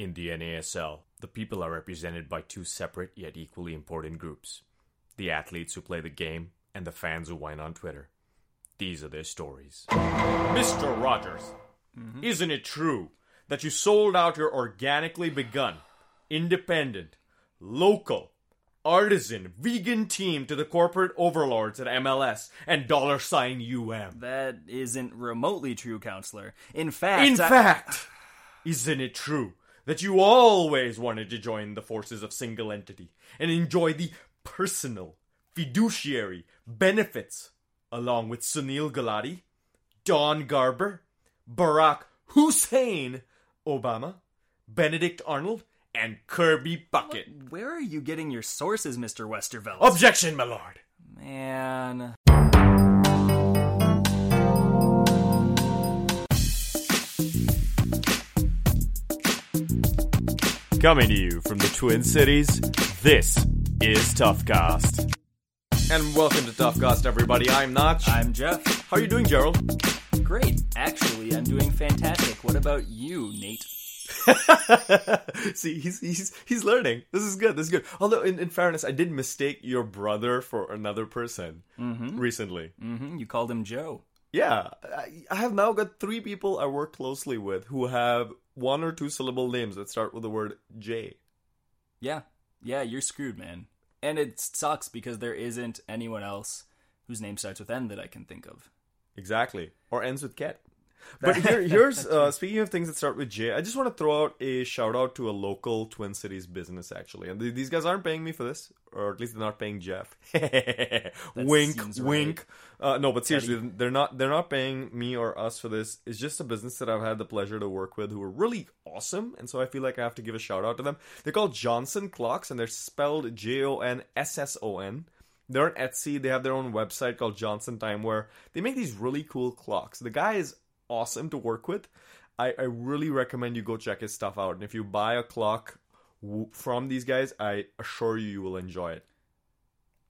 In the NASL, the people are represented by two separate yet equally important groups the athletes who play the game and the fans who whine on Twitter. These are their stories. Mr. Rogers, isn't it true that you sold out your organically begun, independent, local, artisan, vegan team to the corporate overlords at MLS and dollar sign UM? That isn't remotely true, counselor. In fact, In I- fact, isn't it true that you always wanted to join the forces of single entity and enjoy the personal, fiduciary benefits along with Sunil Gulati, Don Garber, Barack Hussein Obama, Benedict Arnold, and Kirby Puckett? where are you getting your sources, Mister Westervelt? Objection, my lord. Man, Coming to you from the Twin Cities, this is Toughcast. And welcome to Toughcast, everybody. I'm Notch. I'm Jeff. How are you doing, Gerald? Great. Actually, I'm doing fantastic. What about you, Nate? See, he's he's he's learning. This is good. This is good. Although, in, in fairness, I did mistake your brother for another person recently. hmm You called him Joe. Yeah, I, have now got three people I work closely with who have one or two syllable names that start with the word J. Yeah. Yeah, you're screwed, man. And it sucks because there isn't anyone else whose name starts with N that I can think of. Exactly. Or ends with cat. But here, here's uh, speaking of things that start with J. I just want to throw out a shout out to a local Twin Cities business actually, and th- these guys aren't paying me for this, or at least they're not paying Jeff. wink, wink. Uh, no, but seriously, they're not they're not paying me or us for this. It's just a business that I've had the pleasure to work with who are really awesome, and so I feel like I have to give a shout out to them. They're called Jonsson Clocks, and they're spelled J O N S S O N. They're on Etsy. They have their own website called Jonsson Time where they make these really cool clocks. The guy is awesome to work with. I, I really recommend you go check his stuff out. And if you buy a clock w- from these guys, I assure you you will enjoy it.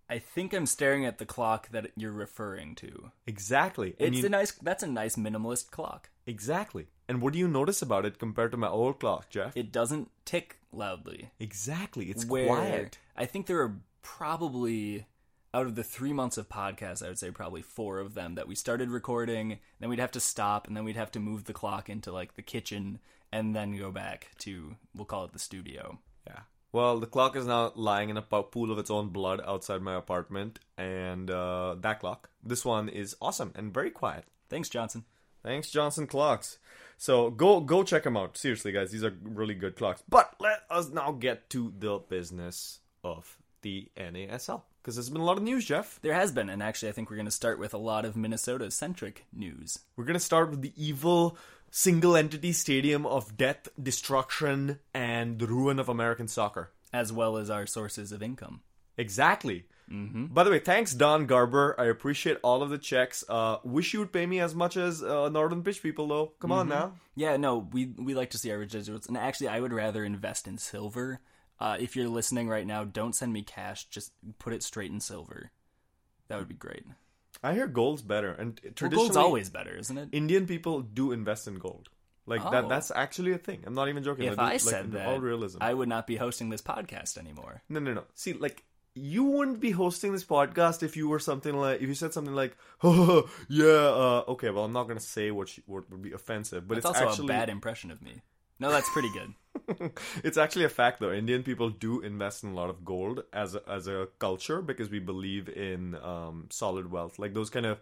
I think I'm staring at the clock that you're referring to. Exactly. And It's you- a nice that's a nice minimalist clock. exactly. And what do you notice about it compared to my old clock, Jeff? It doesn't tick loudly. exactly. It's where quiet. I think there are probably out of the three months of podcasts, I would say probably four of them that we started recording, then we'd have to stop, and then we'd have to move the clock into like the kitchen, and then go back to we'll call it the studio. Yeah. Well, the clock is now lying in a pool of its own blood outside my apartment, and uh, that clock, this one is awesome and very quiet. Thanks, Jonsson. Thanks, Jonsson Clocks. So go go check them out. Seriously, guys, these are really good clocks. But let us now get to the business of the NASL because there's been a lot of news, Jeff. There has been, and actually, I think we're going to start with a lot of Minnesota centric news. We're gonna start with the evil single entity stadium of death, destruction, and the ruin of American soccer. As well as our sources of income. Exactly. By the way, thanks Don Garber. I appreciate all of the checks. Uh, wish you would pay me as much as uh, Northern Pitch people, though. Come on now. Yeah, no, we we like to see our residuals, and actually, I would rather invest in silver. Uh, if you're listening right now, don't send me cash. Just put it straight in silver. That would be great. I hear gold's better, and Well, gold's always better, isn't it? Indian people do invest in gold. Like Oh. that. That's actually a thing. I'm not even joking. if do- I like, said that, all realism. I would not be hosting this podcast anymore. No, no, no. See, like you wouldn't be hosting this podcast if you were something like if you said something like, "Oh, yeah, uh, okay." Well, I'm not gonna say what what would be offensive, but That's it's also actually a bad impression of me. No, that's pretty good. it's actually a fact though. Indian people do invest in a lot of gold as a, as a culture because we believe in um, solid wealth, like those kind of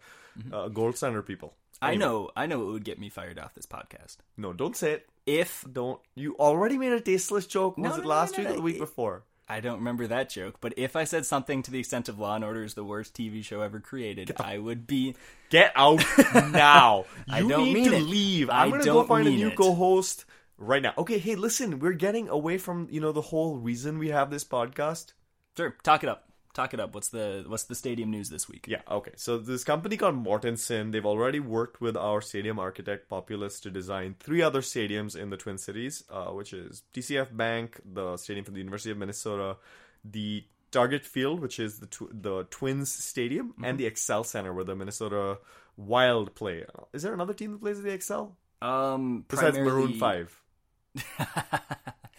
uh, gold standard people. Mm-hmm. I know, I know, it would get me fired off this podcast No, don't say it. if Don't. You already made a tasteless joke. Was No, it no, last no, week or the week before? I don't remember that joke. But if I said something to the extent of Law and Order is the worst TV show ever created, I would be Get out now. You I don't need mean to it. leave. I I'm gonna go don't find a new it. co-host right now. Okay, hey, listen, we're getting away from you know the whole reason we have this podcast. sure. Talk it up. Talk it up. What's the what's the stadium news this week? Yeah, okay. So this company called Mortenson, they've already worked with our stadium architect Populous to design three other stadiums in the Twin Cities, uh, which is TCF Bank, the stadium for the University of Minnesota, the Target Field, which is the tw- the Twins Stadium, and the Xcel Center where the Minnesota Wild play. Is there another team that plays at the Xcel Um, besides Maroon Five?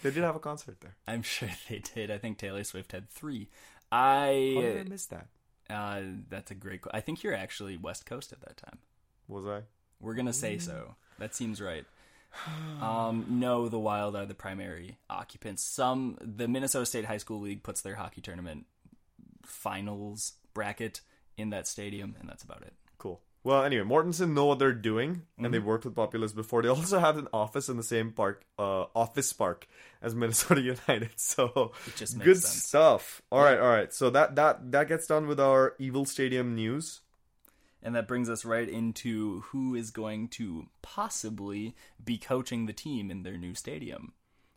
They did have a concert there. I'm sure they did. I think Taylor Swift had three. How did I I miss that? uh, that's a great. I think you're actually West Coast at that time. Was I? We're gonna say so. That seems right. Um, no, the Wild are the primary occupants. Some the Minnesota State High School League puts their hockey tournament finals bracket in that stadium, and that's about it. Well, anyway, Mortenson know what they're doing, and they've worked with Populous before. They also have an office in the same park, uh, office park as Minnesota United. So It just makes good sense. stuff. All right, all right. So that that that gets done with our Evil Stadium news. And that brings us right into who is going to possibly be coaching the team in their new stadium.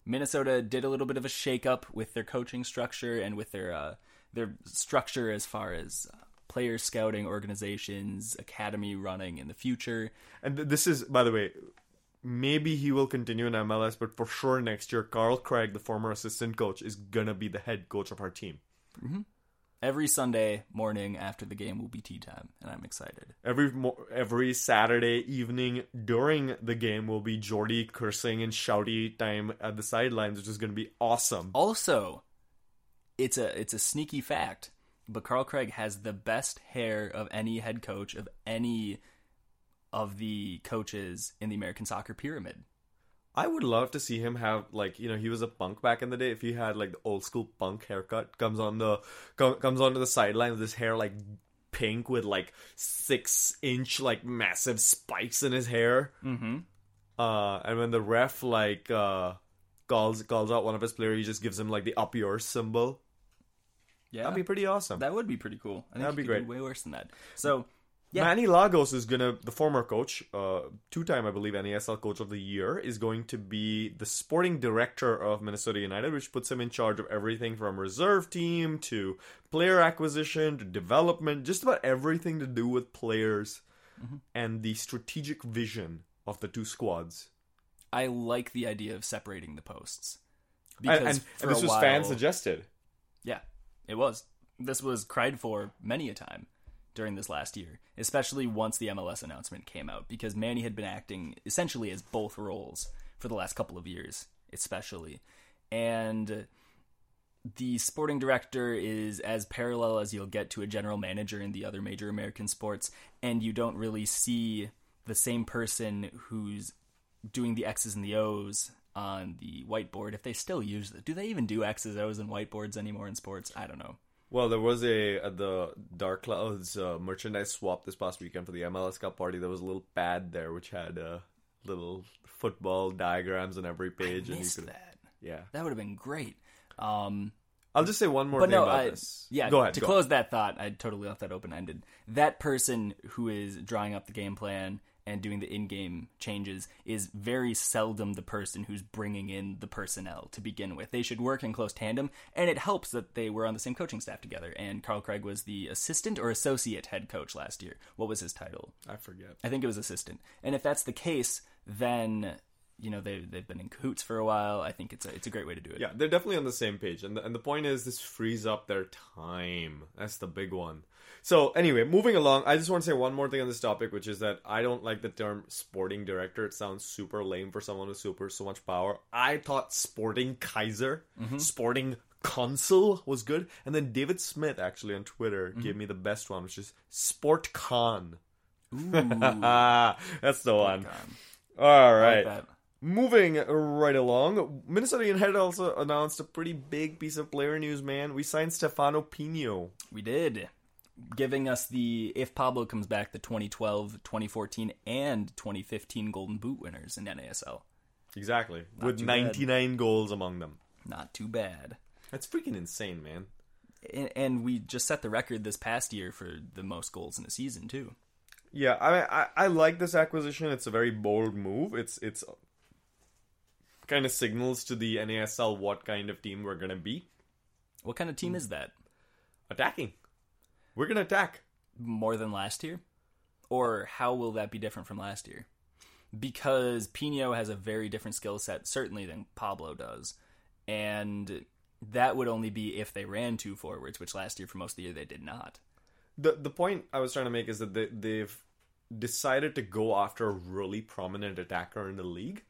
Minnesota did a little bit of a shakeup with their coaching structure and with their uh, their structure as far as uh, player scouting organizations, academy running in the future. And this is, by the way, maybe he will continue in MLS, but for sure next year, Carl Craig, the former assistant coach, is gonna be the head coach of our team. Mm-hmm. Every Sunday morning after the game will be tea time, and I'm excited. Every mo- every Saturday evening during the game will be Jordy cursing and shouty time at the sidelines, which is gonna be awesome. Also, it's a it's a sneaky fact, but Carl Craig has the best hair of any head coach of any of the coaches in the American soccer pyramid. I would love to see him have like you know he was a punk back in the day. If he had like the old school punk haircut, comes on the com- comes onto the sideline with his hair like pink with like six inch like massive spikes in his hair. Mm-hmm. Uh, and when the ref like uh calls calls out one of his players, he just gives him like the up yours symbol. Yeah, That'd be pretty awesome. that would be pretty cool. I think That'd be could do great. way worse than that. So yeah. Manny Lagos is gonna the former coach, uh, two time I believe NASL coach of the year, is going to be the sporting director of Minnesota United, which puts him in charge of everything from reserve team to player acquisition to development, just about everything to do with players Mm-hmm. and the strategic vision of the two squads. I like the idea of separating the posts And, and, and this was while, fan suggested. It was. This was cried for many a time during this last year, especially once the MLS announcement came out, because Manny had been acting essentially as both roles for the last couple of years, especially. And the sporting director is as parallel as you'll get to a general manager in the other major American sports, and you don't really see the same person who's doing the X's and the O's on the whiteboard if they still use it. Do they even do X's, O's, and whiteboards anymore in sports? I don't know. Well, there was a the Dark Clouds uh, merchandise swap this past weekend for the MLS Cup party. There was a little pad there which had uh, little football diagrams on every page, and you could that. yeah. That would have been great. Um, I'll just say one more but thing no, about I, this. yeah. go ahead. To go. close that thought, I totally left that open ended. That person who is drawing up the game plan and doing the in-game changes is very seldom the person who's bringing in the personnel to begin with. They should work in close tandem, and it helps that they were on the same coaching staff together. And Carl Craig was the assistant or associate head coach last year. What was his title? I forget. I think it was assistant. And if that's the case, then you know they they've been in cahoots for a while. I think it's a it's a great way to do it. Yeah, they're definitely on the same page, and the, and the point is this frees up their time. That's the big one. So anyway, moving along, I just want to say one more thing on this topic, which is that I don't like the term sporting director. It sounds super lame for someone with super so much power. I thought sporting Kaiser, mm-hmm. sporting consul was good, and then David Smith actually on Twitter mm-hmm. gave me the best one, which is sport con. Ooh, That's the one. All I like. Moving right along, Minnesota United also announced a pretty big piece of player news, man. We signed Stefano Pinho. We did. Giving us the, if Pablo comes back, the 2012, 2014, and 2015 Golden Boot winners in NASL. Exactly. With too bad. 99 goals among them. Not too bad. That's freaking insane, man. And, and we just set the record this past year for the most goals in a season, too. Yeah, I, I I like this acquisition. It's a very bold move. It's it's kind of signals to the NASL what kind of team we're gonna be. What kind of team is that? Attacking. We're gonna attack. more than last year? Or how will that be different from last year? Because Pinho has a very different skill set, certainly, than Pablo does. And that would only be if they ran two forwards, which last year, for most of the year, they did not. the the point I was trying to make is that they, they've decided to go after a really prominent attacker in the league,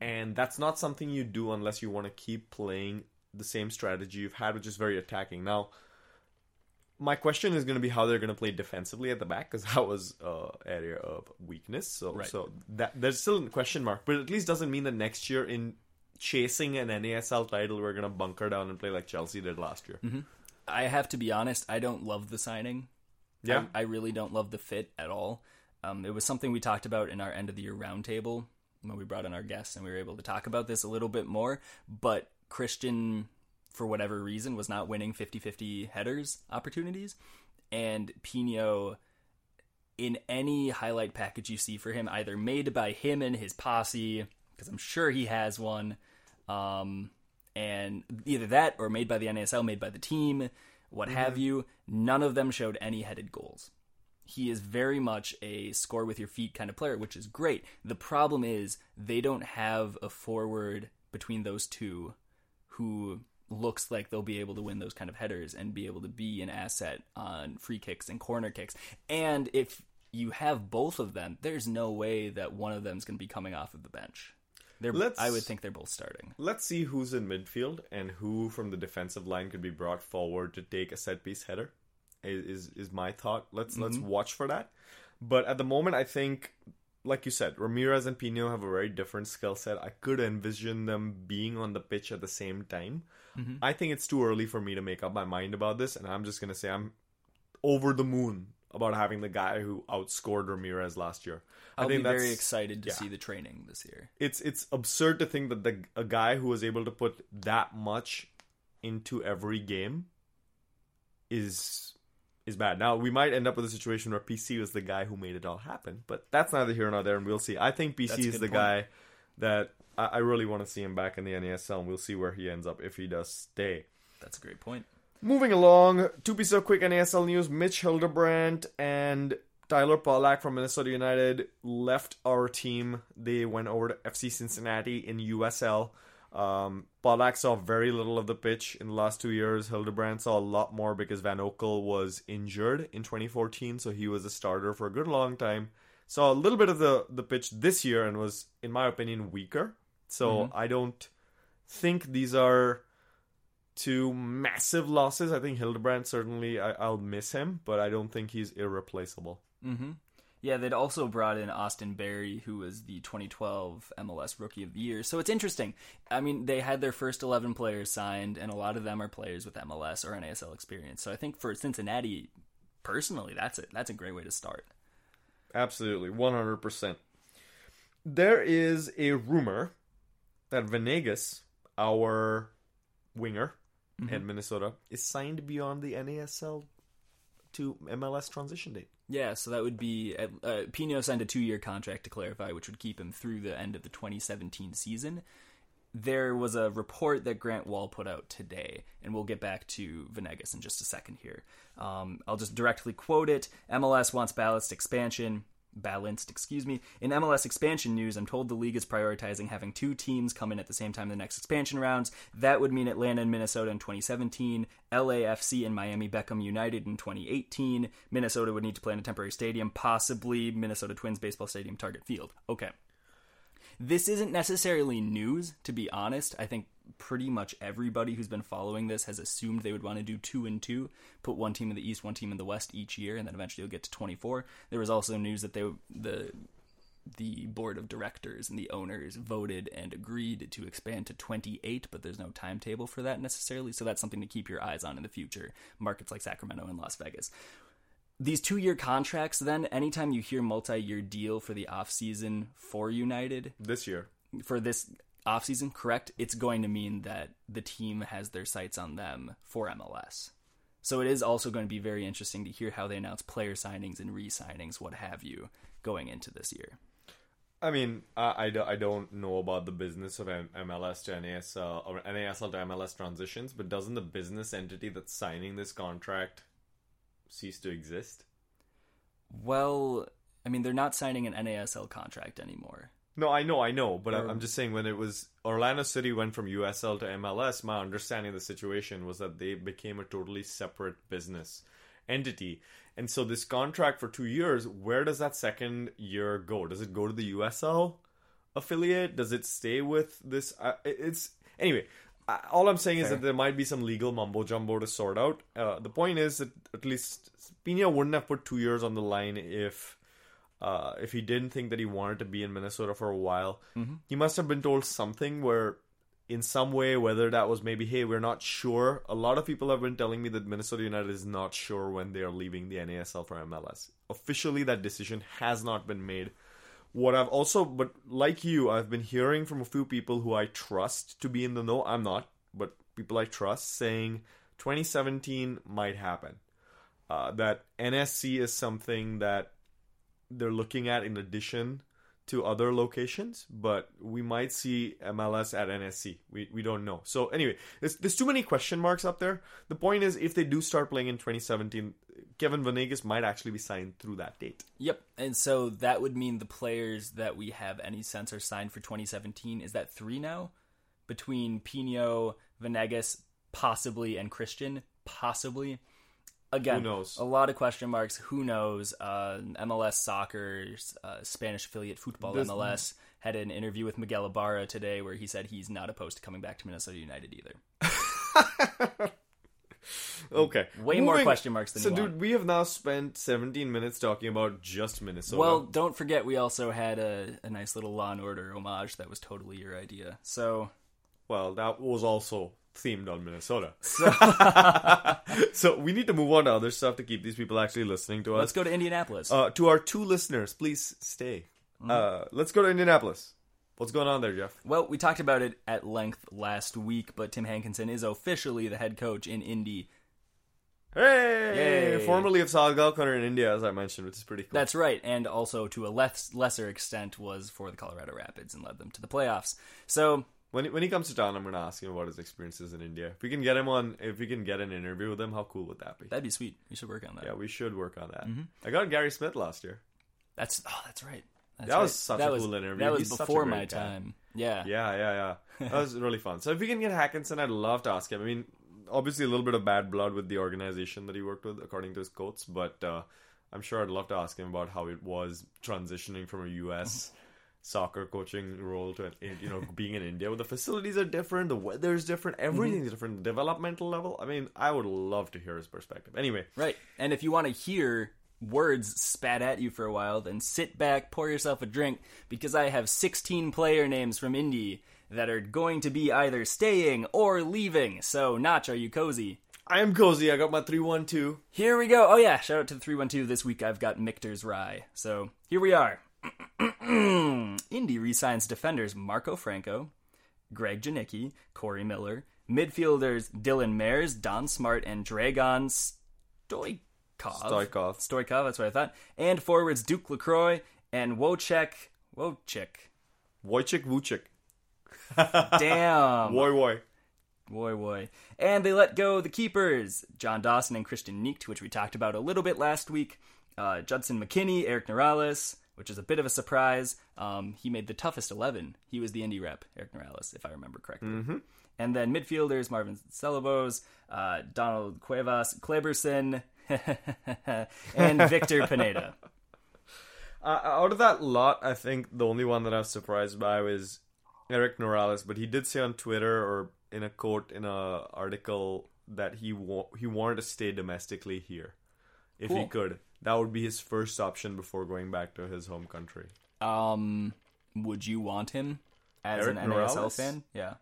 and that's not something you do unless you want to keep playing the same strategy you've had, which is very attacking. Now, my question is going to be how they're going to play defensively at the back because that was uh, area of weakness. So, Right. so that there's still a question mark, but at least doesn't mean that next year in chasing an NASL title, we're going to bunker down and play like Chelsea did last year. I have to be honest, I don't love the signing. Yeah. I, I really don't love the fit at all. Um, it was something we talked about in our end of the year roundtable when we brought in our guests and we were able to talk about this a little bit more. But Christian, for whatever reason, was not winning 50 50 headers opportunities. And Pinho, in any highlight package you see for him, either made by him and his posse, because I'm sure he has one, um, and either that or made by the NASL, made by the team, what have you, none of them showed any headed goals. He is very much a score with your feet kind of player, which is great. The problem is they don't have a forward between those two who looks like they'll be able to win those kind of headers and be able to be an asset on free kicks and corner kicks. And if you have both of them, there's no way that one of them's going to be coming off of the bench. They're, Let's- I would think they're both starting. Let's see who's in midfield and who from the defensive line could be brought forward to take a set piece header. Is is, is my thought. Let's let's mm-hmm. watch for that. But at the moment, I think, like you said, Ramirez and Pinho have a very different skill set. I could envision them being on the pitch at the same time. Mm-hmm. I think it's too early for me to make up my mind about this, and I'm just gonna say I'm over the moon about having the guy who outscored Ramirez last year. I'll I think be very excited to yeah. see the training this year. it's it's absurd to think that the a guy who was able to put that much into every game is is bad. Now we might end up with a situation where PC was the guy who made it all happen, but that's neither here nor there, and we'll see. I think PC That's is the point. guy that I, I really want to see him back in the NASL, and we'll see where he ends up if he does stay. That's a great point. Moving along, two pieces of quick NASL news. Mitch Hildebrandt and Tyler Polak from Minnesota United left our team. They went over to FC Cincinnati in USL. Um, Polak saw very little of the pitch in the last two years. Hildebrandt saw a lot more because Van Oekel was injured in 2014, so he was a starter for a good long time. Saw a little bit of the, the pitch this year and was, in my opinion, weaker. So I don't think these are two massive losses. I think Hildebrandt certainly I, I'll miss him, but I don't think he's irreplaceable. Mm-hmm. Yeah, they'd also brought in Austin Berry, who was the 2012 MLS Rookie of the Year. So it's interesting. I mean, they had their first 11 players signed, and a lot of them are players with MLS or NASL experience. So I think for Cincinnati, personally, that's a that's a great way to start. Absolutely, one hundred percent. There is a rumor that Venegas, our winger in mm-hmm. Minnesota, is signed beyond the NASL to MLS transition date. Yeah, so that would be uh, Pinho signed a two-year contract to clarify, which would keep him through the end of the 2017 season. There was a report that Grant Wahl put out today, and we'll get back to Venegas in just a second here. Um, I'll just directly quote it: MLS wants balanced expansion. Balanced, excuse me. In MLS expansion news, I'm told the league is prioritizing having two teams come in at the same time in the next expansion rounds. That would mean Atlanta and Minnesota in 2017, LAFC and Miami Beckham United in 2018. Minnesota would need to play in a temporary stadium, possibly Minnesota Twins baseball stadium, Target Field. Okay. This isn't necessarily news, to be honest. I think pretty much everybody who's been following this has assumed they would want to do two and two, put one team in the East, one team in the West each year, and then eventually you'll get to 24. There was also news that they the the board of directors and the owners voted and agreed to expand to 28, but there's no timetable for that necessarily. So that's something to keep your eyes on in the future. Markets like Sacramento and Las Vegas these two year contracts then anytime you hear multi-year deal for the offseason for united This year, for this offseason correct it's going to mean that the team has their sights on them for mls so it is also going to be very interesting to hear how they announce player signings and re-signings what have you going into this year. I mean, I, I, do- I don't know about the business of M- MLS to NASL or NASL to MLS transitions, but doesn't the business entity that's signing this contract cease to exist? well i mean they're not signing an nasl contract anymore No, I know, I know, but I'm- Or- I'm just saying when it was Orlando City went from USL to MLS, my understanding of the situation was that they became a totally separate business entity. And so this contract for 2 years, where does that second year go? Does it go to the USL affiliate? Does it stay with this? Uh, it's anyway. All I'm saying is that there might be some legal mumbo jumbo to sort out. Uh, the point is that at least Pinho wouldn't have put two years on the line if uh, if he didn't think that he wanted to be in Minnesota for a while. He must have been told something where, in some way, whether that was maybe, hey, we're not sure. A lot of people have been telling me that Minnesota United is not sure when they are leaving the NASL for MLS. Officially, that decision has not been made. What I've also, but like you, I've been hearing from a few people who I trust to be in the know. I'm not, but people I trust saying 2017 might happen. Uh, that NSC is something that they're looking at in addition to other locations, but we might see MLS at NSC. We we don't know. So anyway, there's there's too many question marks up there. The point is, if they do start playing in 2017, Kevin Venegas might actually be signed through that date. Yep. And so that would mean the players that we have any sense are signed for 2017. Is that three now? Between Pinho, Venegas, possibly, and Christian, possibly. Again, Who knows? a lot of question marks. Who knows? Uh, MLS Soccer's uh, Spanish affiliate Football This- MLS had an interview with Miguel Ibarra today where he said he's not opposed to coming back to Minnesota United either. Okay, Way more question marks than so. Dude, want. we have now spent 17 minutes talking about just Minnesota. Well, don't forget we also had a, a nice little Law and Order homage that was totally your idea. So Well, that was also themed on Minnesota. So, we need to move on to other stuff to keep these people actually listening to us. let's go to Indianapolis. Uh, to our two listeners, please stay. Uh, let's go to Indianapolis. What's going on there, Jeff? Well, we talked about it at length last week, but Tim Hankinson is officially the head coach in Indy. Hey! Yay. Formerly of Salgaocar in India, as I mentioned, which is pretty cool. That's right, and also to a less, lesser extent was for the Colorado Rapids and led them to the playoffs. So when he, when he comes to town, I'm going to ask him about his experiences in India. If we can get him on, if we can get an interview with him, how cool would that be? that'd be sweet. We should work on that. yeah, we should work on that. Mm-hmm. I got Gary Smith last year. That's oh, that's right. That's That right. was such that a was, cool interview. That was He's before my guy. time. Yeah. Yeah, yeah, yeah. That was really fun. So if we can get Hankinson, I'd love to ask him. I mean, obviously a little bit of bad blood with the organization that he worked with, according to his quotes, but uh, I'm sure I'd love to ask him about how it was transitioning from a U.S. soccer coaching role to you know being in India. Where the facilities are different, the weather is different, everything's mm-hmm. different, developmental level. I mean, I would love to hear his perspective. Anyway, Right. And if you want to hear words spat at you for a while, then sit back, pour yourself a drink, because I have 16 player names from Indy that are going to be either staying or leaving. So, Notch, are you cozy? I am cozy. I got my three one two. Here we go. Oh, yeah. Shout out to the 312. This week I've got Michter's Rye. So, here we are. Indy resigns defenders Marco Franco, Greg Janicki, Corey Miller, midfielders Dylan Mares, Don Smart, and Dragan Stojkov. Stojkov. Stojkov, that's what I thought. And forwards Duke LaCroix and Wojciech. Wojciech. Wojciech Wojcik. Damn. Woy woy. Boy, boy. And they let go the keepers, John Dawson and Christian Neekt, which we talked about a little bit last week. Uh, Judson McKinney, Erick Norales, which is a bit of a surprise. Um, he made the toughest 11. He was the indie rep, Erick Norales, if I remember correctly. And then midfielders, Marvin Ceballos, uh, Donald Cuevas, Kleberson, and Victor Pineda. Uh, out of that lot, I think the only one that I was surprised by was Erick Norales. But he did say on Twitter or in a quote in a article that he wa- he wanted to stay domestically here if he could. That would be his first option before going back to his home country. Um, would you want him as Eric an NASL fan? Yeah.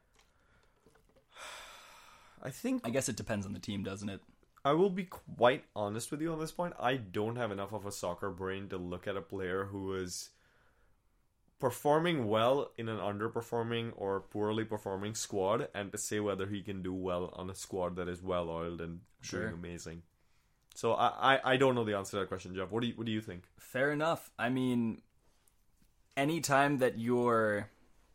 I think I guess it depends on the team, doesn't it? I will be quite honest with you on this point. I don't have enough of a soccer brain to look at a player who is performing well in an underperforming or poorly performing squad and to say whether he can do well on a squad that is well oiled and Sure. doing amazing. So I, I, I don't know the answer to that question, Jeff. What do you what do you think? Fair enough. I mean, anytime that you're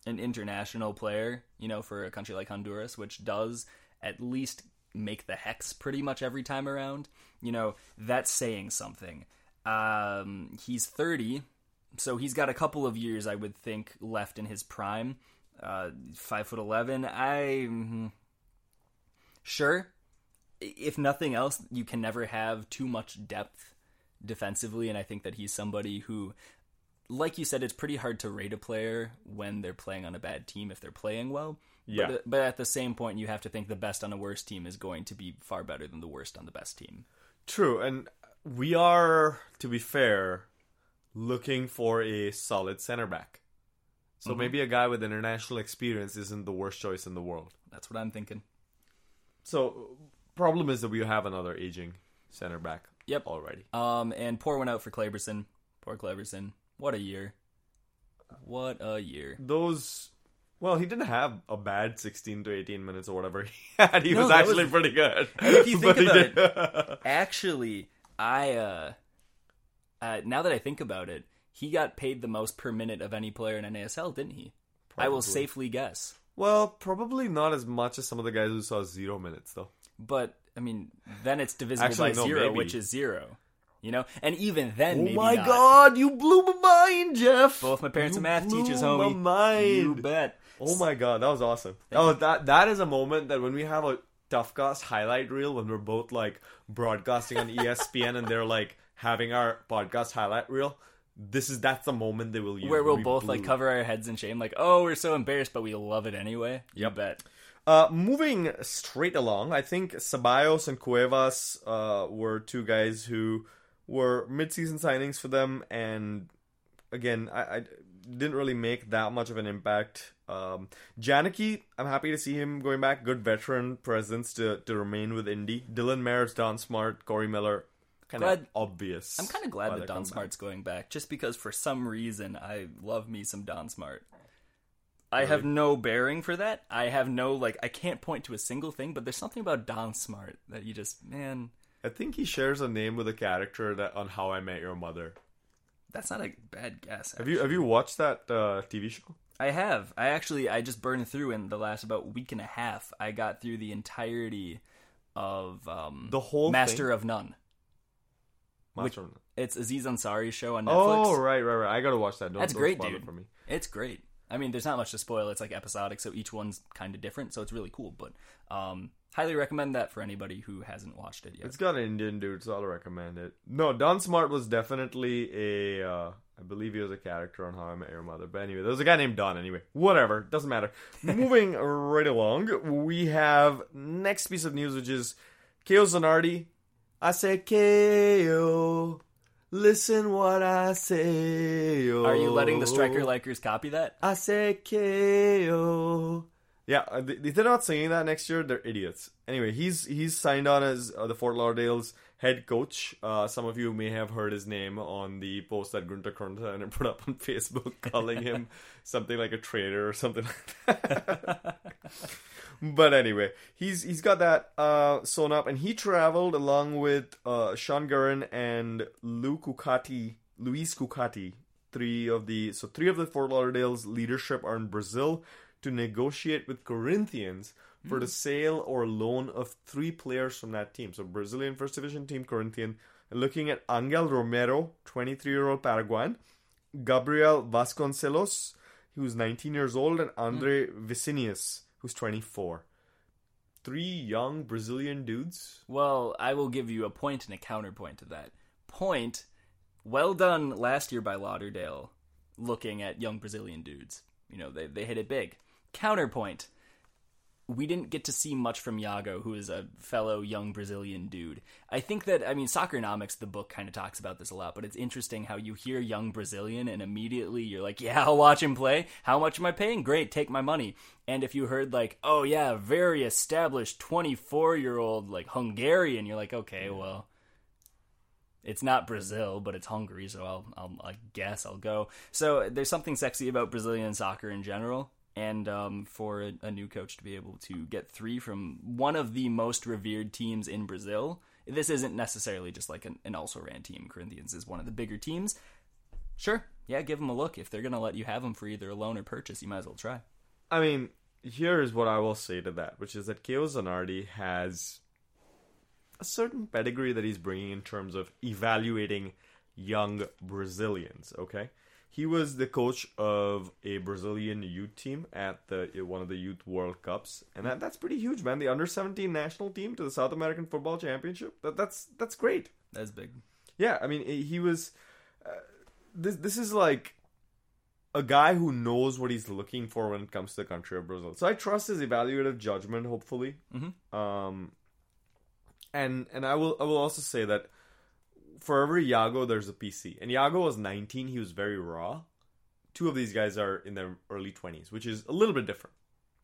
an international player, you know, for a country like Honduras, which does at least make the hex pretty much every time around, you know, that's saying something. Um, he's 30, so he's got a couple of years, I would think, left in his prime. Uh, five foot eleven. I mm, sure. If nothing else, you can never have too much depth defensively, and I think that he's somebody who like you said, it's pretty hard to rate a player when they're playing on a bad team if they're playing well. Yeah. But, but at the same point, you have to think the best on a worst team is going to be far better than the worst on the best team. True, and we are, to be fair, looking for a solid center back. So Mm-hmm. maybe a guy with international experience isn't the worst choice in the world. That's what I'm thinking. So problem is that we have another aging center back. Yep. Already. Um, and poor one out for Kleberson. Poor Kleberson. What a year. What a year. Those. Well, he didn't have a bad 16 to 18 minutes or whatever he had. He No, was actually was- pretty good. If you think about did- Actually, I uh, uh now that I think about it, he got paid the most per minute of any player in NASL, didn't he? I will safely guess. well, probably not as much as some of the guys who saw zero minutes, though. But I mean, then it's divisible Actually, by no, zero, maybe. which is zero. You know, and even then, Oh my not. god, you blew my mind, Jeff! Both my parents You are math blew teachers, my homie. mind. You bet. Oh my god, that was awesome. Oh, that that is a moment that when we have a Toughcast highlight reel when we're both like broadcasting on ESPN and they're like having our podcast highlight reel. This is that's the moment they will use. Where we'll We both like cover our heads in shame, like, oh, we're so embarrassed, but we love it anyway. You Yep. bet. Uh, moving straight along, I think Ceballos and Cuevas uh, were two guys who were mid-season signings for them, and again, I, I didn't really make that much of an impact. Um, Janicki, I'm happy to see him going back. Good veteran presence to, to remain with Indy. Dylan Merritt, Don Smart, Corey Miller, kind of obvious. I'm kind of glad that Don come back. Smart's going back, just because for some reason I love me some Don Smart. I have no bearing for that. I have no like. I can't point to a single thing, but there's something about Don Smart that you just man. I think he shares a name with a character that on How I Met Your Mother. That's not a bad guess. Have you have you watched that uh, TV show? I have. I actually I just burned through in the last about week and a half. I got through the entirety of um The whole Master thing? of None. Master of None. It's Aziz Ansari's show on Netflix. Oh right, right, right. I gotta watch that. Don't, That's don't great, dude. It for me. It's great. I mean, there's not much to spoil. It's like episodic, so each one's kind of different. So it's really cool. But um, highly recommend that for anybody who hasn't watched it yet. It's got an Indian dude, so I'll recommend it. No, Don Smart was definitely a. Uh, I believe he was a character on How I Met Your Mother. But anyway, there was a guy named Don. Anyway, whatever, doesn't matter. Moving right along, we have next piece of news, which is Caio Zanardi. I said Keo. Listen what I say. Are you letting the striker likers copy that? I said KO. Yeah, uh, if they're not singing that next year, they're idiots. Anyway, he's he's signed on as uh, the Fort Lauderdale's head coach. Uh, some of you may have heard his name on the post that Gunter Kronta put up on Facebook, calling him something like a traitor or something like that. but anyway, he's he's got that uh, sewn up, and he traveled along with uh, Sean Gurren and Lou Cucati, Luis Cucati, three of the so three of the Fort Lauderdale's leadership are in Brazil to negotiate with Corinthians for the sale or loan of three players from that team. So Brazilian First Division team Corinthian, looking at Angel Romero, 23-year-old Paraguayan, Gabriel Vasconcelos, who's 19 years old, and Andre Vicinius, who's 24. Three young Brazilian dudes. Well, I will give you a point and a counterpoint to that. Point, well done last year by Lauderdale, looking at young Brazilian dudes. You know, they, they hit it big. Counterpoint, we didn't get to see much from Iago, who is a fellow young Brazilian dude. I think that, I mean, Soccernomics, the book, kind of talks about this a lot, but it's interesting how you hear young Brazilian and immediately you're like, yeah, I'll watch him play. How much am I paying? Great, take my money. And if you heard, like, oh, yeah, very established 24 year old, like, Hungarian, you're like, okay, well. It's not Brazil, but it's Hungary, so I'll, I'll, I guess I'll go. So there's something sexy about Brazilian soccer in general, and um, for a, a new coach to be able to get three from one of the most revered teams in Brazil, this isn't necessarily just like an, an also ran team. Corinthians is one of the bigger teams. Sure, yeah, give them a look. If they're gonna let you have them for either a loan or purchase, you might as well try. I mean, here is what I will say to that, which is that Caio Zanardi has a certain pedigree that he's bringing in terms of evaluating young Brazilians. Okay, he was the coach of a Brazilian youth team at the one of the Youth World Cups, and that, that's pretty huge, man. The under seventeen national team to the South American Football Championship. That, that's that's great. That's big. Yeah, I mean, he was. Uh, this this is like a guy who knows what he's looking for when it comes to the country of Brazil. So I trust his evaluative judgment. Hopefully, Mhm. um, and and I will I will also say that for every Yago, there's a PC. And Yago was 19. He was very raw. Two of these guys are in their early 20s, which is a little bit different.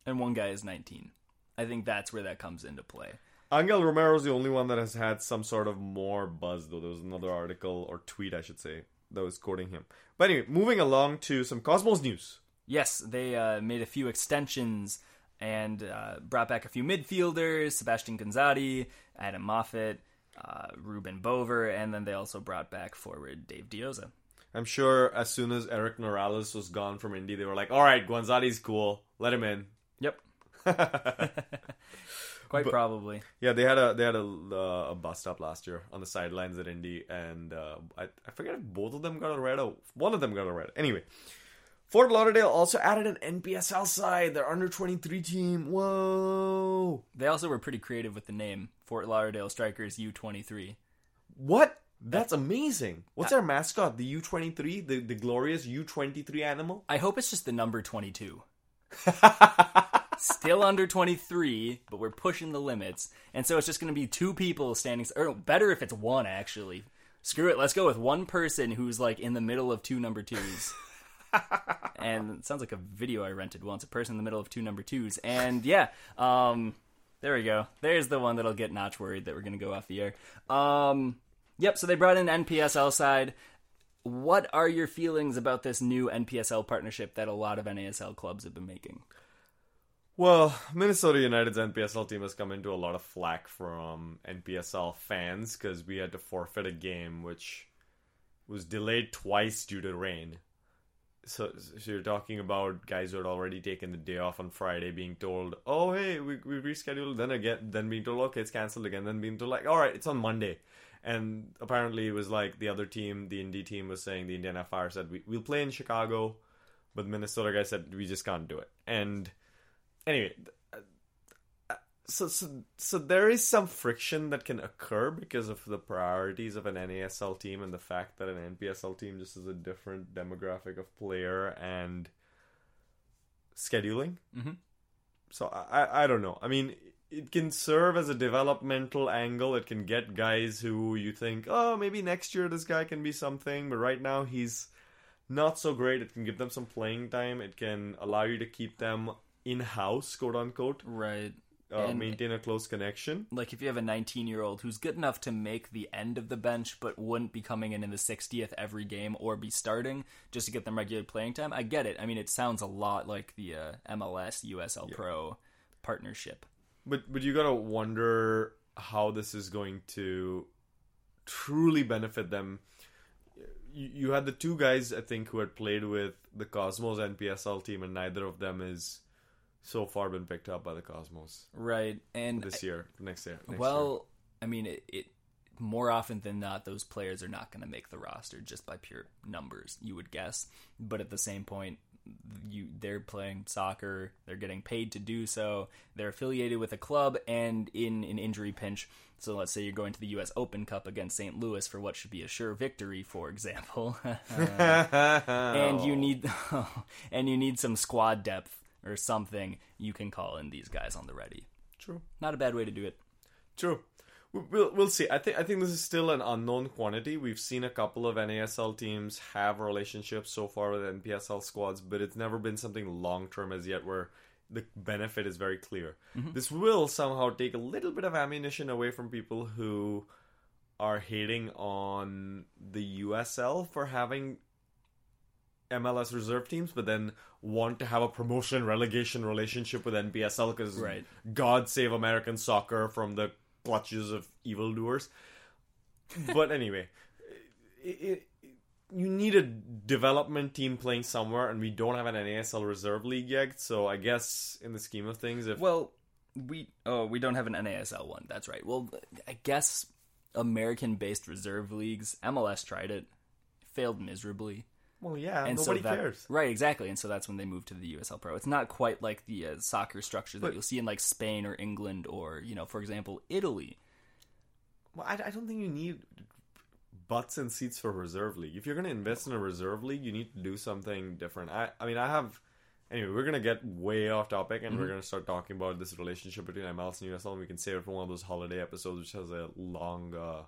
And one guy is 19. I think that's where that comes into play. Angel Romero is the only one that has had some sort of more buzz, though. There was another article or tweet, I should say, that was quoting him. But anyway, moving along to some Cosmos news. Yes, they uh, made a few extensions and uh, brought back a few midfielders Sebastian Guenzatti, Adam Moffat, uh, Ruben Bover, and then they also brought back forward Dave Dioza. I'm sure as soon as Erick Norales was gone from Indy, they were like, all right, Guenzatti's cool. Let him in. Yep. Quite But- probably. Yeah, they had a they had a, uh, a bust up last year on the sidelines at Indy, and uh, I I forget if both of them got a red or one of them got a red. Anyway, Fort Lauderdale also added an NPSL side, their under twenty three team. Whoa! They also were pretty creative with the name Fort Lauderdale Strikers U23. What? That's amazing. What's their mascot? The U twenty three, the the glorious U twenty three animal. I hope it's just the number 22. Still under 23, but we're pushing the limits. And so it's just going to be two people standing. Or better if it's one, actually. Screw it. Let's go with one person who's like in the middle of two number twos. and it sounds like a video I rented once a person in the middle of two number twos. And yeah, um, there we go. There's the one that'll get Notch worried that we're going to go off the air. Um, yep, so they brought in NPSL side what are your feelings about this new NPSL partnership that a lot of NASL clubs have been making? Well, Minnesota United's NPSL team has come into a lot of flack from NPSL fans because we had to forfeit a game which was delayed twice due to rain. So, so you're talking about guys who had already taken the day off on Friday being told, "Oh, hey, we we rescheduled." Then again, then being told, "Okay, it's canceled again." Then being told, "Like, all right, it's on Monday." And apparently, it was like the other team, the Indy team, was saying the Indiana Fire said, we, "We'll play in Chicago," but the Minnesota guy said, "We just can't do it." And anyway so, so so there is some friction that can occur because of the priorities of an NASL team and the fact that an NPSL team just is a different demographic of player and scheduling. Mhm. So I- I don't know. I mean, it can serve as a developmental angle. It can get guys who you think, oh, maybe next year this guy can be something, but right now he's not so great. It can give them some playing time. It can allow you to keep them in house, quote unquote, Right. Uh, And- maintain a close connection. Like if you have a 19 year old who's good enough to make the end of the bench but wouldn't be coming in in the 60th every game or be starting just to get them regular playing time, I get it. I mean, it sounds a lot like the uh, MLS USL Pro partnership. But but you gotta wonder how this is going to truly benefit them. You, you had the two guys I think who had played with the Cosmos NPSL team, and neither of them is so far been picked up by the Cosmos Right. And this year, next year. Next well, I mean, it, it more often than not, those players are not going to make the roster just by pure numbers. You would guess, but at the same point, you they're playing soccer. They're getting paid to do so. They're affiliated with a club, and in an injury pinch. So let's say you're going to the U.S. Open Cup against St. Louis for what should be a sure victory, for example, year. and you need and you need some squad depth or something. You can call in these guys on the ready. true. Not a bad way to do it. True. We- We'll we'll see. I think I think this is still an unknown quantity. We've seen a couple of NASL teams have relationships so far with NPSL squads, but it's never been something long term as yet where the benefit is very clear. Mm-hmm. This will somehow take a little bit of ammunition away from people who are hating on the USL for having MLS reserve teams, but then want to have a promotion relegation relationship with NPSL because Right. God save American soccer from the clutches of evildoers. but anyway, it, it, you need a development team playing somewhere, and we don't have an NASL reserve league yet. So I guess in the scheme of things, if Well, we oh we don't have an NASL one. That's right. Well, I guess American-based reserve leagues. MLS tried it, failed miserably, well, yeah, and nobody so that, cares. Right, exactly. And so that's when they moved to the USL Pro. It's not quite like the uh, soccer structure that But- you'll see in like Spain or England or you know, for example, Italy. Well, I, I don't think you need butts and seats for reserve league. If you're going to invest in a reserve league, you need to do something different. I, I mean, I have. Anyway, we're gonna get way off topic, and we're gonna start talking about this relationship between MLS and USL. And we can save it for one of those holiday episodes, which has a long uh,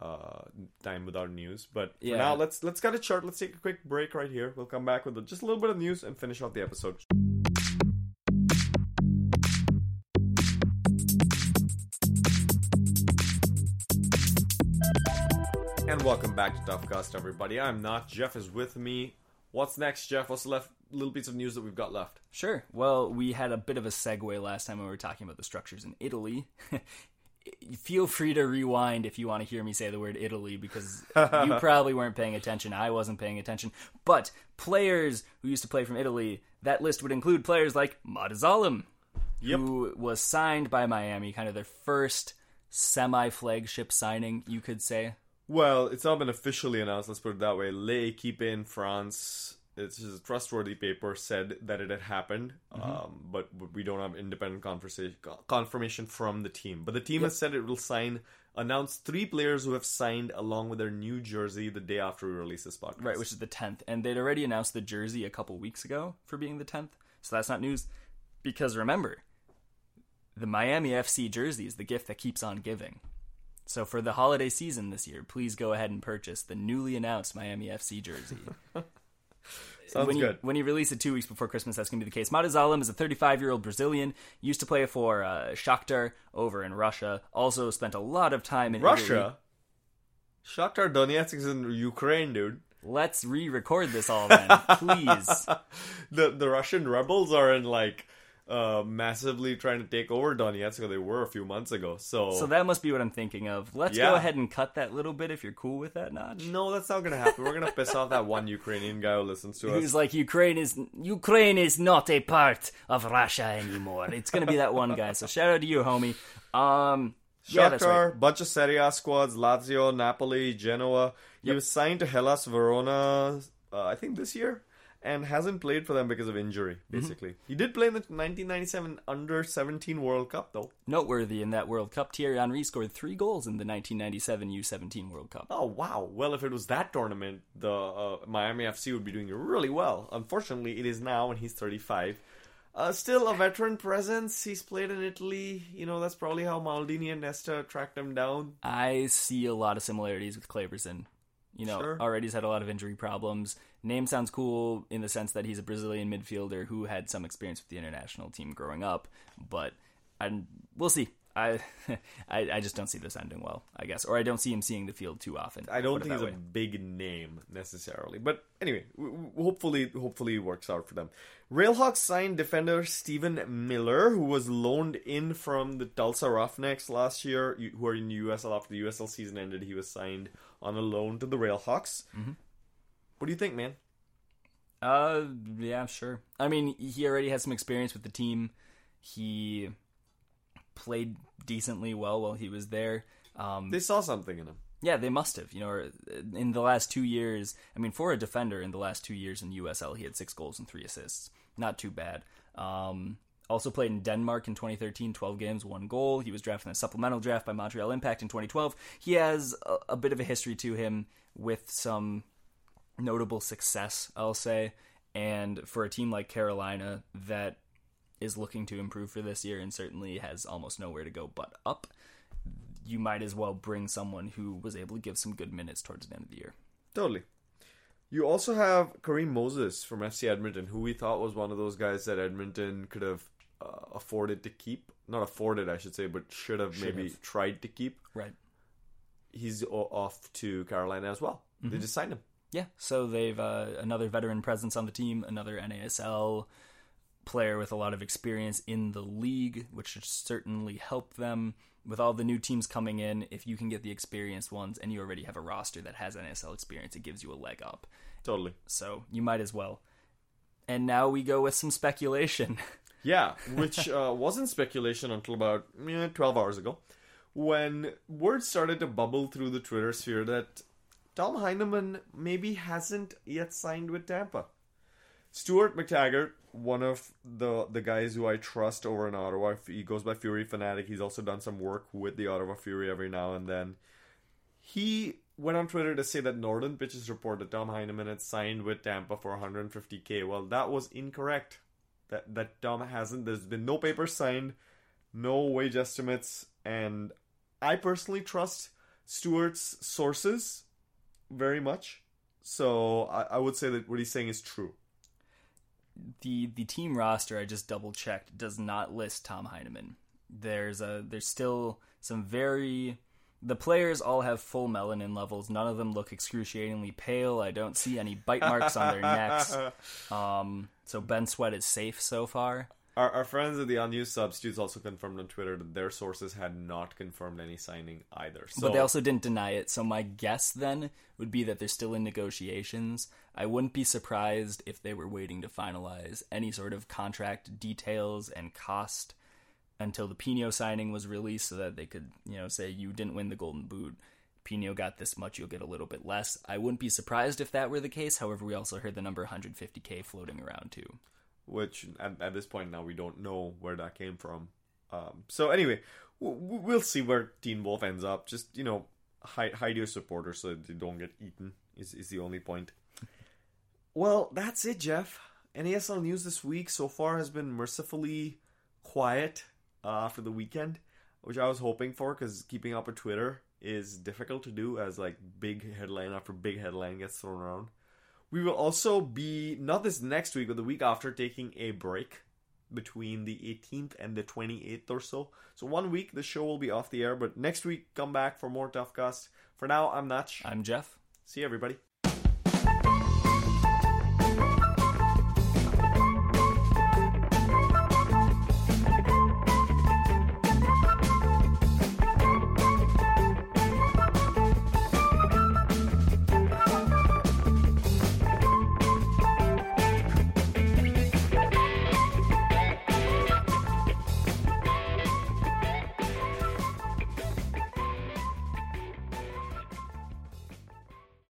uh, time without news. But for Yeah. now, let's let's cut it short. Let's take a quick break right here. We'll come back with just a little bit of news and finish off the episode. And welcome back to Toughcast, everybody. I'm not. Jeff is with me. What's next, Jeff? What's left little piece of news that we've got left? Sure. Well, we had a bit of a segue last time when we were talking about the structures in Italy. Feel free to rewind if you want to hear me say the word Italy because you probably weren't paying attention. I wasn't paying attention. But players who used to play from Italy, that list would include players like Matuzalém, Yep. who was signed by Miami, kind of their first semi flagship signing, you could say. Well, it's not been officially announced. Let's put it that way. L'Equipe in France, it's a trustworthy paper, said that it had happened, um, but we don't have independent conversation, confirmation from the team. But the team has said it will sign, announce three players who have signed along with their new jersey the day after we release this podcast. Right, which is the 10th. And they'd already announced the jersey a couple weeks ago for being the 10th. So that's not news. Because remember, the Miami FC jersey is the gift that keeps on giving. So for the holiday season this year, please go ahead and purchase the newly announced Miami FC jersey. Sounds when good. You, when you release it two weeks before Christmas, that's going to be the case. Matuzalém is a 35 year old Brazilian. Used to play for uh, Shakhtar over in Russia. Also spent a lot of time in Italy. Russia? Shakhtar Donetsk is in Ukraine, dude. Let's re-record this all then, please. the the Russian rebels are in like uh massively trying to take over Donetsk. They were a few months ago. So, So that must be what I'm thinking of. Let's Yeah. go ahead and cut that little bit if you're cool with that, Notch. no, that's not gonna happen. We're gonna piss off that one Ukrainian guy who listens to us. Who's like Ukraine is Ukraine is not a part of Russia anymore. It's gonna be that one guy. So shout out to you, homie. Um, yeah, that's right. Shakhtar, bunch of Serie A squads, Lazio, Napoli, Genoa. He was signed to Hellas Verona, uh, I think this year, and hasn't played for them because of injury. Mm-hmm. Basically, he did play in the 1997 Under 17 World Cup though. Noteworthy in that World Cup, Thierry Henry scored three goals in the 1997 U17 World Cup. Oh wow! Well, if it was that tournament, the uh, Miami FC would be doing really well. Unfortunately, it is now, and he's 35. Uh, still a veteran presence. He's played in Italy. You know that's probably how Maldini and Nesta tracked him down. I see a lot of similarities with Kleberson. You know, Sure. already he's had a lot of injury problems. Name sounds cool in the sense that he's a Brazilian midfielder who had some experience with the international team growing up, but I, we'll see. I, I I just don't see this ending well, I guess, or I don't see him seeing the field too often. I don't think he's a big name necessarily, but anyway, w- w- hopefully, hopefully it works out for them. Railhawks signed defender Stephen Miller, who was loaned in from the Tulsa Roughnecks last year, who are in the USL after the USL season ended. He was signed on a loan to the Railhawks. Mm-hmm. What do you think, man? Uh, yeah, sure. I mean, he already has some experience with the team. He played decently well while he was there. Um, They saw something in him. Yeah, they must have. You know, uh, in the last two years, I mean, for a defender in the last two years in USL, he had six goals and three assists. Not too bad. Um, also played in Denmark in 2013, 12 games, one goal. He was drafted in a supplemental draft by Montreal Impact in 2012. He has a, a bit of a history to him with some notable success, I'll say. And for a team like Carolina that is looking to improve for this year and certainly has almost nowhere to go but up, you might as well bring someone who was able to give some good minutes towards the end of the year. Totally. You also have Kareem Moses from FC Edmonton, who we thought was one of those guys that Edmonton could have uh, afforded to keep. Not afforded, I should say, but should have Should maybe have. tried to keep. Right. He's off to Carolina as well. They just signed him. Yeah. So they've uh, another veteran presence on the team, another NASL player with a lot of experience in the league, which should certainly help them. With all the new teams coming in, if you can get the experienced ones and you already have a roster that has NASL experience, it gives you a leg up. Totally. So you might as well. And now we go with some speculation. Yeah, which uh, wasn't speculation until about eh, 12 hours ago, when word started to bubble through the Twitter sphere that Tom Heinemann maybe hasn't yet signed with Tampa. Stuart McTaggart, one of the the guys who I trust over in Ottawa, he goes by Fury Fanatic. He's also done some work with the Ottawa Fury every now and then. He went on Twitter to say that Northern Pitches reported Tom Heinemann had signed with Tampa for 150k. Well, that was incorrect. That that Tom hasn't. There's been no papers signed, no wage estimates, and I personally trust Stuart's sources very much. So I, I would say that what he's saying is true. The the team roster I just double checked does not list Tom Heinemann. There's a there's still some very the players all have full melanin levels. None of them look excruciatingly pale. I don't see any bite marks on their necks. Um, so Ben Sweat is safe so far. Our, our friends at the unused substitutes also confirmed on Twitter that their sources had not confirmed any signing either. So But they also didn't deny it. So my guess then would be that they're still in negotiations. I wouldn't be surprised if they were waiting to finalize any sort of contract details and cost until the Pinho signing was released so that they could, you know, say you didn't win the golden boot. Pinho got this much, you'll get a little bit less. I wouldn't be surprised if that were the case. However, we also heard the number 150k floating around too. Which at, at this point now we don't know where that came from. Um, so anyway, w- we'll see where Teen Wolf ends up. Just you know, hide, hide your supporters so they don't get eaten. Is is the only point. Well, that's it, Jeff. NASL news this week so far has been mercifully quiet uh, after the weekend, which I was hoping for because keeping up with Twitter is difficult to do as like big headline after big headline gets thrown around. We will also be not this next week, but the week after, taking a break between the 18th and the 28th or so. So one week the show will be off the air, but next week come back for more Tough Cast. For now, I'm Natch. I'm Jeff. See you, everybody.